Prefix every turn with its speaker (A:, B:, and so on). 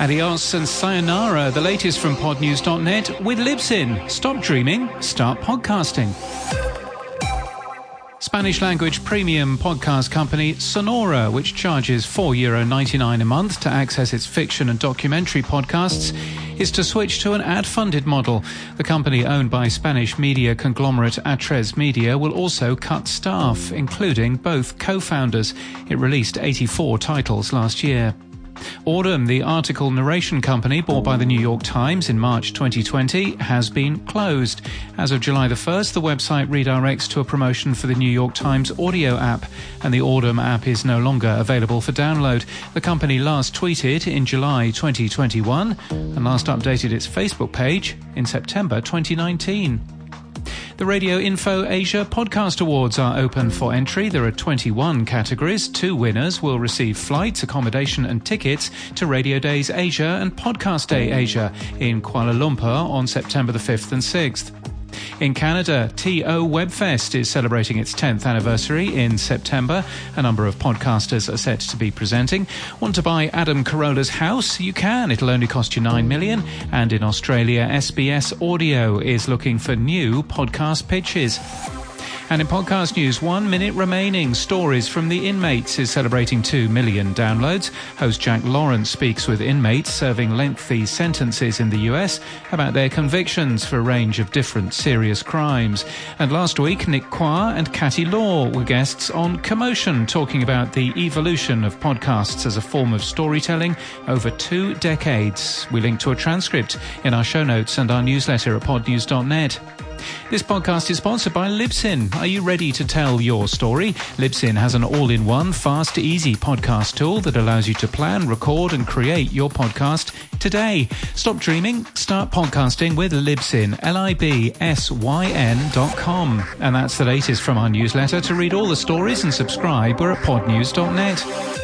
A: Adios and sayonara, the latest from podnews.net with Libsyn. Stop dreaming, start podcasting. Spanish language premium podcast company Sonora, which charges €4.99 a month to access its fiction and documentary podcasts, is to switch to an ad funded model. The company, owned by Spanish media conglomerate Atresmedia, will also cut staff, including both co founders. It released 84 titles last year. Audm, the article narration company bought by the New York Times in March 2020, has been closed. As of July the 1st, the website redirects to a promotion for the New York Times audio app, and the Audm app is no longer available for download. The company last tweeted in July 2021 and last updated its Facebook page in September 2019. The Radioinfo Asia Podcast Awards are open for entry. There are 21 categories. Two winners will receive flights, accommodation, and tickets to Radiodays Asia and Podcast Day Asia in Kuala Lumpur on September the 5th and 6th. In Canada, TO Webfest is celebrating its 10th anniversary in September. A number of podcasters are set to be presenting. Want to buy Adam Carolla's house? You can. It'll only cost you 9 million. And in Australia, SBS Audio is looking for new podcast pitches. And in podcast news, one minute remaining. Stories from the inmates is celebrating 2 million downloads. Host Jack Lawrence speaks with inmates serving lengthy sentences in the US about their convictions for a range of different serious crimes. And last week, Nick Quah and Katie Law were guests on Commotion, talking about the evolution of podcasts as a form of storytelling over two decades. We link to a transcript in our show notes and our newsletter at podnews.net. This podcast is sponsored by Libsyn. Are you ready to tell your story? Libsyn has an all in one, fast, easy podcast tool that allows you to plan, record, and create your podcast today. Stop dreaming, start podcasting with Libsyn, L I B S Y N dot com. And that's the latest from our newsletter. To read all the stories and subscribe, we're at podnews.net.